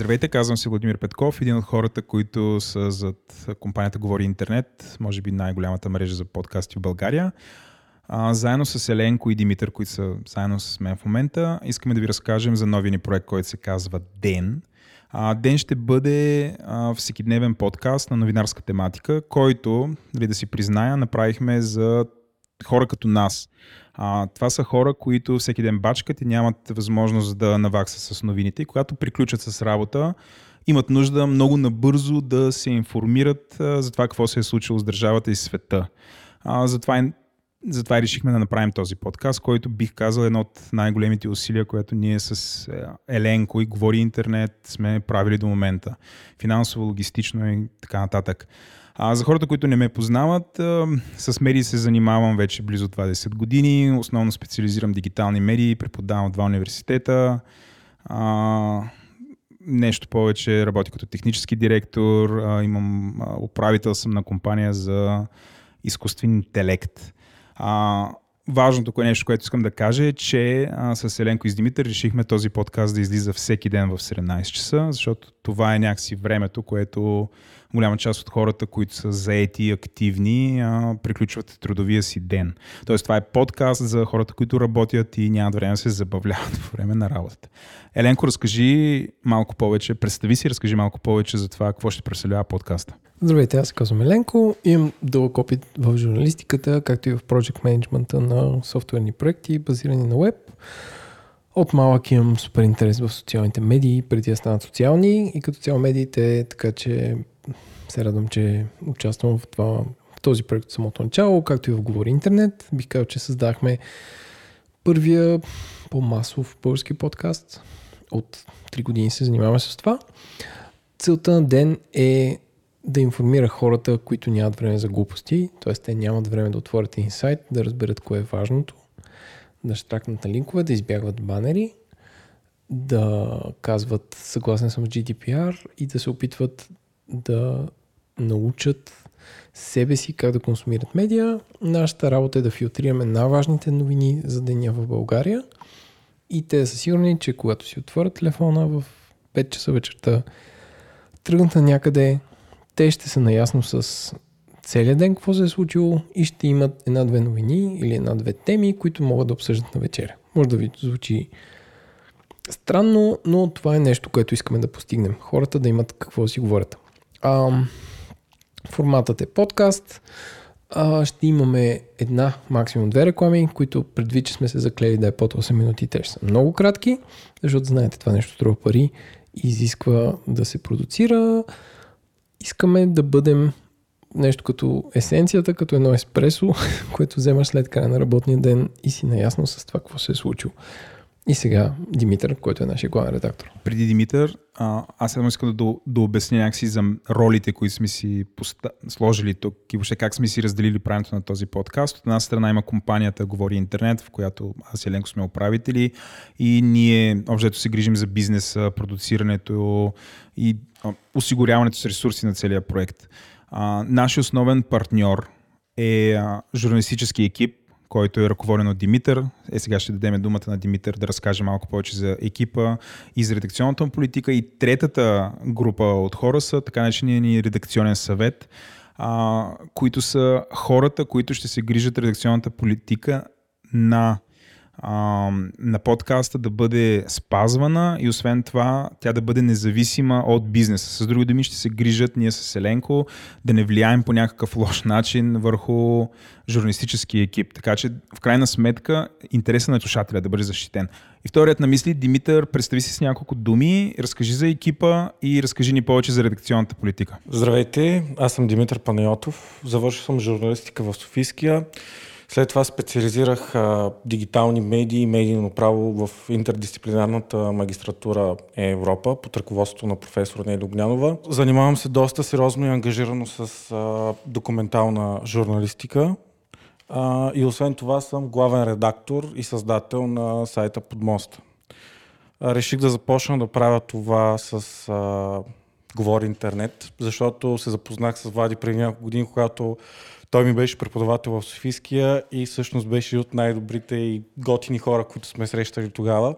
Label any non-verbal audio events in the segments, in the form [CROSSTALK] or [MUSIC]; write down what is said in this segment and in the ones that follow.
Здравейте, казвам се Владимир Петков, един от хората, които са зад компанията Говори Интернет, може би най-голямата мрежа за подкасти в България. А, заедно с Еленко и Димитър, които са заедно с мен в момента, искаме да ви разкажем за новия ни проект, който се казва Ден. А, Ден ще бъде а, всекидневен подкаст на новинарска тематика, който, дали да си призная, направихме за хора като нас. А, това са хора, които всеки ден бачкат и нямат възможност да наваксат с новините. И когато приключат с работа, имат нужда много набързо да се информират а, за това какво се е случило с държавата и света. А, затова, затова решихме да направим този подкаст, който бих казал е едно от най-големите усилия, което ние с е, Еленко и Говори Интернет сме правили до момента. Финансово, логистично и така нататък. А за хората, които не ме познават, а, с медии се занимавам вече близо 20 години. Основно специализирам дигитални медии, преподавам два университета. А, нещо повече работя като технически директор, а, имам а, управител съм на компания за изкуствен интелект. А, важното кое нещо, което искам да кажа е, че а, с Еленко и с Димитър решихме този подкаст да излиза всеки ден в 17 часа, защото това е някакси времето, което голяма част от хората, които са заети и активни, приключват трудовия си ден. Тоест това е подкаст за хората, които работят и нямат време да се забавляват по време на работата. Еленко, разкажи малко повече, представи си, разкажи малко повече за това, какво ще представлява подкаста. Здравейте, аз се казвам Еленко. Имам дълъг опит в журналистиката, както и в project менеджмента на софтуерни проекти, базирани на веб. От малък имам супер интерес в социалните медии, преди да станат социални и като цяло медиите, така че се радвам, че участвам в, това, в този проект от самото начало, както и в Говори Интернет. Бих казал, че създахме първия по-масов български подкаст. От 3 години се занимаваме с това. Целта на ден е да информира хората, които нямат време за глупости, т.е. те нямат време да отворят инсайт, да разберат кое е важното, да штракнат на линкове, да избягват банери, да казват съгласен съм с GDPR и да се опитват да научат себе си как да консумират медиа. Нашата работа е да филтрираме най-важните новини за деня в България и те са сигурни, че когато си отворят телефона в 5 часа вечерта, тръгнат на някъде, те ще са наясно с целият ден какво се е случило и ще имат една-две новини или една-две теми, които могат да обсъждат на вечеря. Може да ви звучи странно, но това е нещо, което искаме да постигнем. Хората да имат какво да си говорят. А, форматът е подкаст. А, ще имаме една, максимум две реклами, които предвид, че сме се заклели да е под 8 минути, те ще са много кратки, защото знаете, това нещо струва пари изисква да се продуцира. Искаме да бъдем нещо като есенцията, като едно еспресо, [LAUGHS] което вземаш след края на работния ден и си наясно с това, какво се е случило. И сега Димитър, който е нашия главен редактор. Преди Димитър, а, аз само искам да, да обясня някакси за ролите, които сме си поста... сложили тук и въобще как сме си разделили правенето на този подкаст. От една страна има компанията Говори Интернет, в която аз и Еленко сме управители и ние общо се грижим за бизнеса, продуцирането и осигуряването с ресурси на целия проект. А, нашия основен партньор е журналистически екип, който е ръководен от Димитър. Е, сега ще дадем думата на Димитър да разкаже малко повече за екипа и за редакционната му политика. И третата група от хора са така наречения ни редакционен съвет, а, които са хората, които ще се грижат редакционната политика на на подкаста да бъде спазвана и освен това тя да бъде независима от бизнеса. С други думи ще се грижат ние с Еленко да не влияем по някакъв лош начин върху журналистически екип. Така че в крайна сметка интереса на слушателя да бъде защитен. И вторият на мисли, Димитър, представи си с няколко думи, разкажи за екипа и разкажи ни повече за редакционната политика. Здравейте, аз съм Димитър Панайотов, завършил съм журналистика в Софийския. След това специализирах а, дигитални медии и медийно право в интердисциплинарната магистратура Европа под ръководството на професор Нели Огнянова. Занимавам се доста сериозно и ангажирано с а, документална журналистика. А, и освен това съм главен редактор и създател на сайта Подмоста. Реших да започна да правя това с а, Говори интернет, защото се запознах с Влади преди няколко години, когато той ми беше преподавател в Софийския и всъщност беше от най-добрите и готини хора, които сме срещали тогава.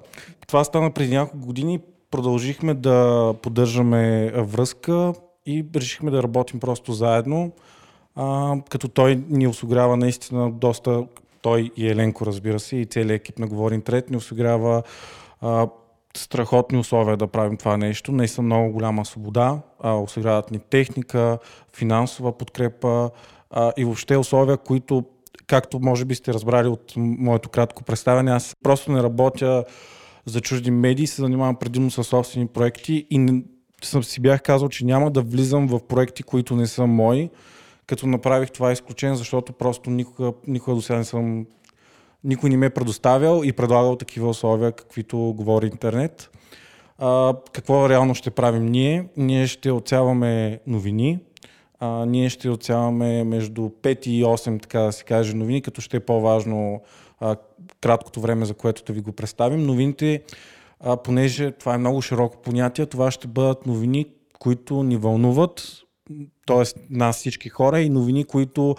Това стана преди няколко години. продължихме да поддържаме връзка и решихме да работим просто заедно, а, като той ни осигурява наистина доста, той и Еленко разбира се, и целият екип на Говори Интернет ни осигурява а, страхотни условия да правим това нещо. Наистина много голяма свобода, а, осигуряват ни техника, финансова подкрепа а, и въобще условия, които, както може би сте разбрали от моето кратко представяне, аз просто не работя за чужди медии, се занимавам предимно с собствени проекти и не, съм си бях казал, че няма да влизам в проекти, които не са мои, като направих това изключение, защото просто никога, никога до сега не съм никой не ме е предоставял и предлагал такива условия, каквито говори интернет. А, какво реално ще правим ние? Ние ще отсяваме новини, а, ние ще отсяваме между 5 и 8, така да се каже, новини, като ще е по-важно а, краткото време, за което да ви го представим. Новините, а, понеже това е много широко понятие, това ще бъдат новини, които ни вълнуват, т.е. нас всички хора и новини, които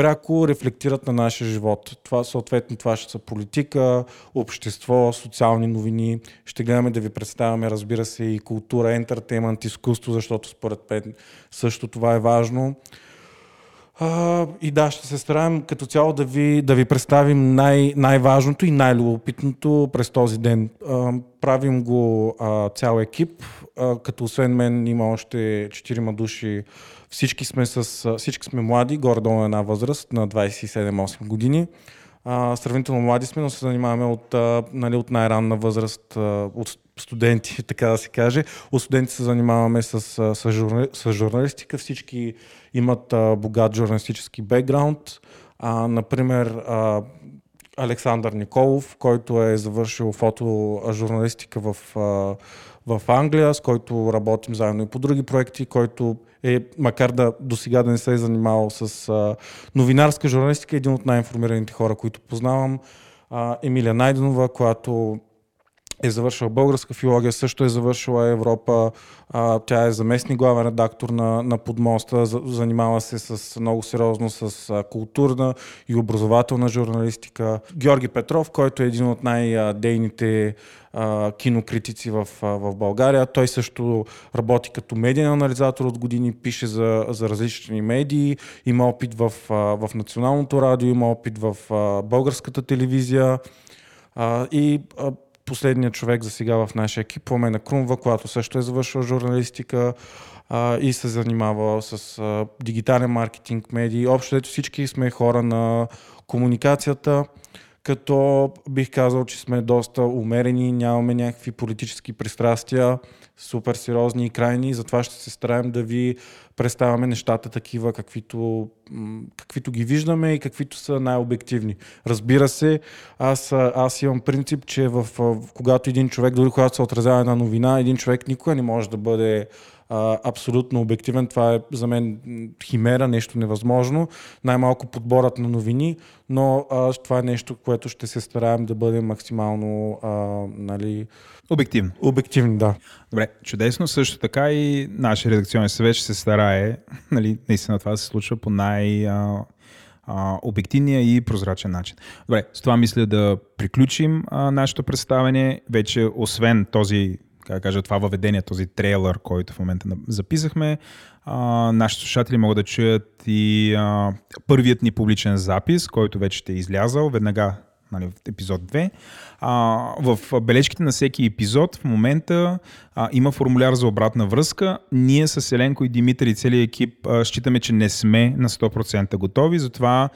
пряко рефлектират на нашия живот. Това съответно това ще са политика, общество, социални новини. Ще гледаме да ви представяме, разбира се, и култура, ентертеймент, изкуство, защото според мен също това е важно. А, и да, ще се стараем като цяло да ви, да ви представим най- най-важното и най-любопитното през този ден. А, правим го а, цял екип, а, като освен мен има още 4 души. Всички сме, с, всички сме млади, горе-долу на една възраст, на 27-8 години. Сравнително млади сме, но се занимаваме от, нали, от най-ранна възраст, от студенти, [LAUGHS] така да се каже. От студенти се занимаваме с, с, журнали, с журналистика. Всички имат а, богат журналистически бекграунд. А, например, а, Александър Николов, който е завършил фотожурналистика в, в Англия, с който работим заедно и по други проекти, който е, макар да до сега да не се е занимавал с а, новинарска журналистика, е един от най-информираните хора, които познавам. А, Емилия Найденова, която е завършила българска филология, също е завършила Европа. А, тя е заместник главен редактор на, на Подмоста, занимава се с много сериозно с а, културна и образователна журналистика. Георги Петров, който е един от най-дейните кинокритици в, в България. Той също работи като медиен анализатор от години, пише за, за различни медии, има опит в, в Националното радио, има опит в българската телевизия. А, и а, последният човек за сега в нашия екип, Пламена Крумва, която също е завършила журналистика а, и се занимава с а, дигитален маркетинг, медии. Общо ето всички сме хора на комуникацията, като бих казал, че сме доста умерени, нямаме някакви политически пристрастия, супер сериозни и крайни, затова ще се стараем да ви представяме нещата такива, каквито, каквито ги виждаме и каквито са най-обективни. Разбира се, аз, аз имам принцип, че в, когато един човек, дори когато се отразява една новина, един човек никога не може да бъде а, абсолютно обективен. Това е за мен химера, нещо невъзможно. Най-малко подборът на новини, но а, това е нещо, което ще се стараем да бъде максимално а, нали, Обективно. Обективно, да. Добре, чудесно. Също така и нашия редакционен съвет ще се старае, [LAUGHS] нали, наистина това се случва по най- а, а, обективния и прозрачен начин. Добре, с това мисля да приключим а, нашето представяне. Вече освен този как кажа, това въведение, този трейлър, който в момента записахме. А, нашите слушатели могат да чуят и а, първият ни публичен запис, който вече ще е излязал веднага нали, в епизод 2. А, в бележките на всеки епизод в момента а, има формуляр за обратна връзка. Ние с Еленко и Димитър и целият екип а, считаме, че не сме на 100% готови, затова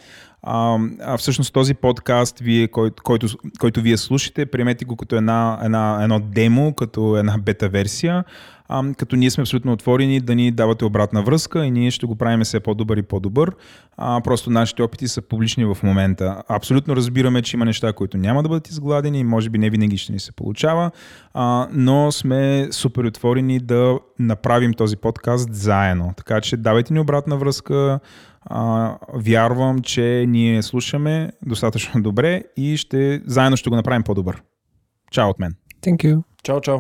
а, а всъщност този подкаст, вие, кой, който, който вие слушате, приемете го като една, една, едно демо, като една бета версия а, като ние сме абсолютно отворени да ни давате обратна връзка и ние ще го правим все по-добър и по-добър. А, просто нашите опити са публични в момента. Абсолютно разбираме, че има неща, които няма да бъдат изгладени и може би не винаги ще ни се получава, а, но сме супер отворени да направим този подкаст заедно. Така че давайте ни обратна връзка, а, вярвам, че ние слушаме достатъчно добре и ще, заедно ще го направим по-добър. Чао от мен. Thank you. Чао, чао.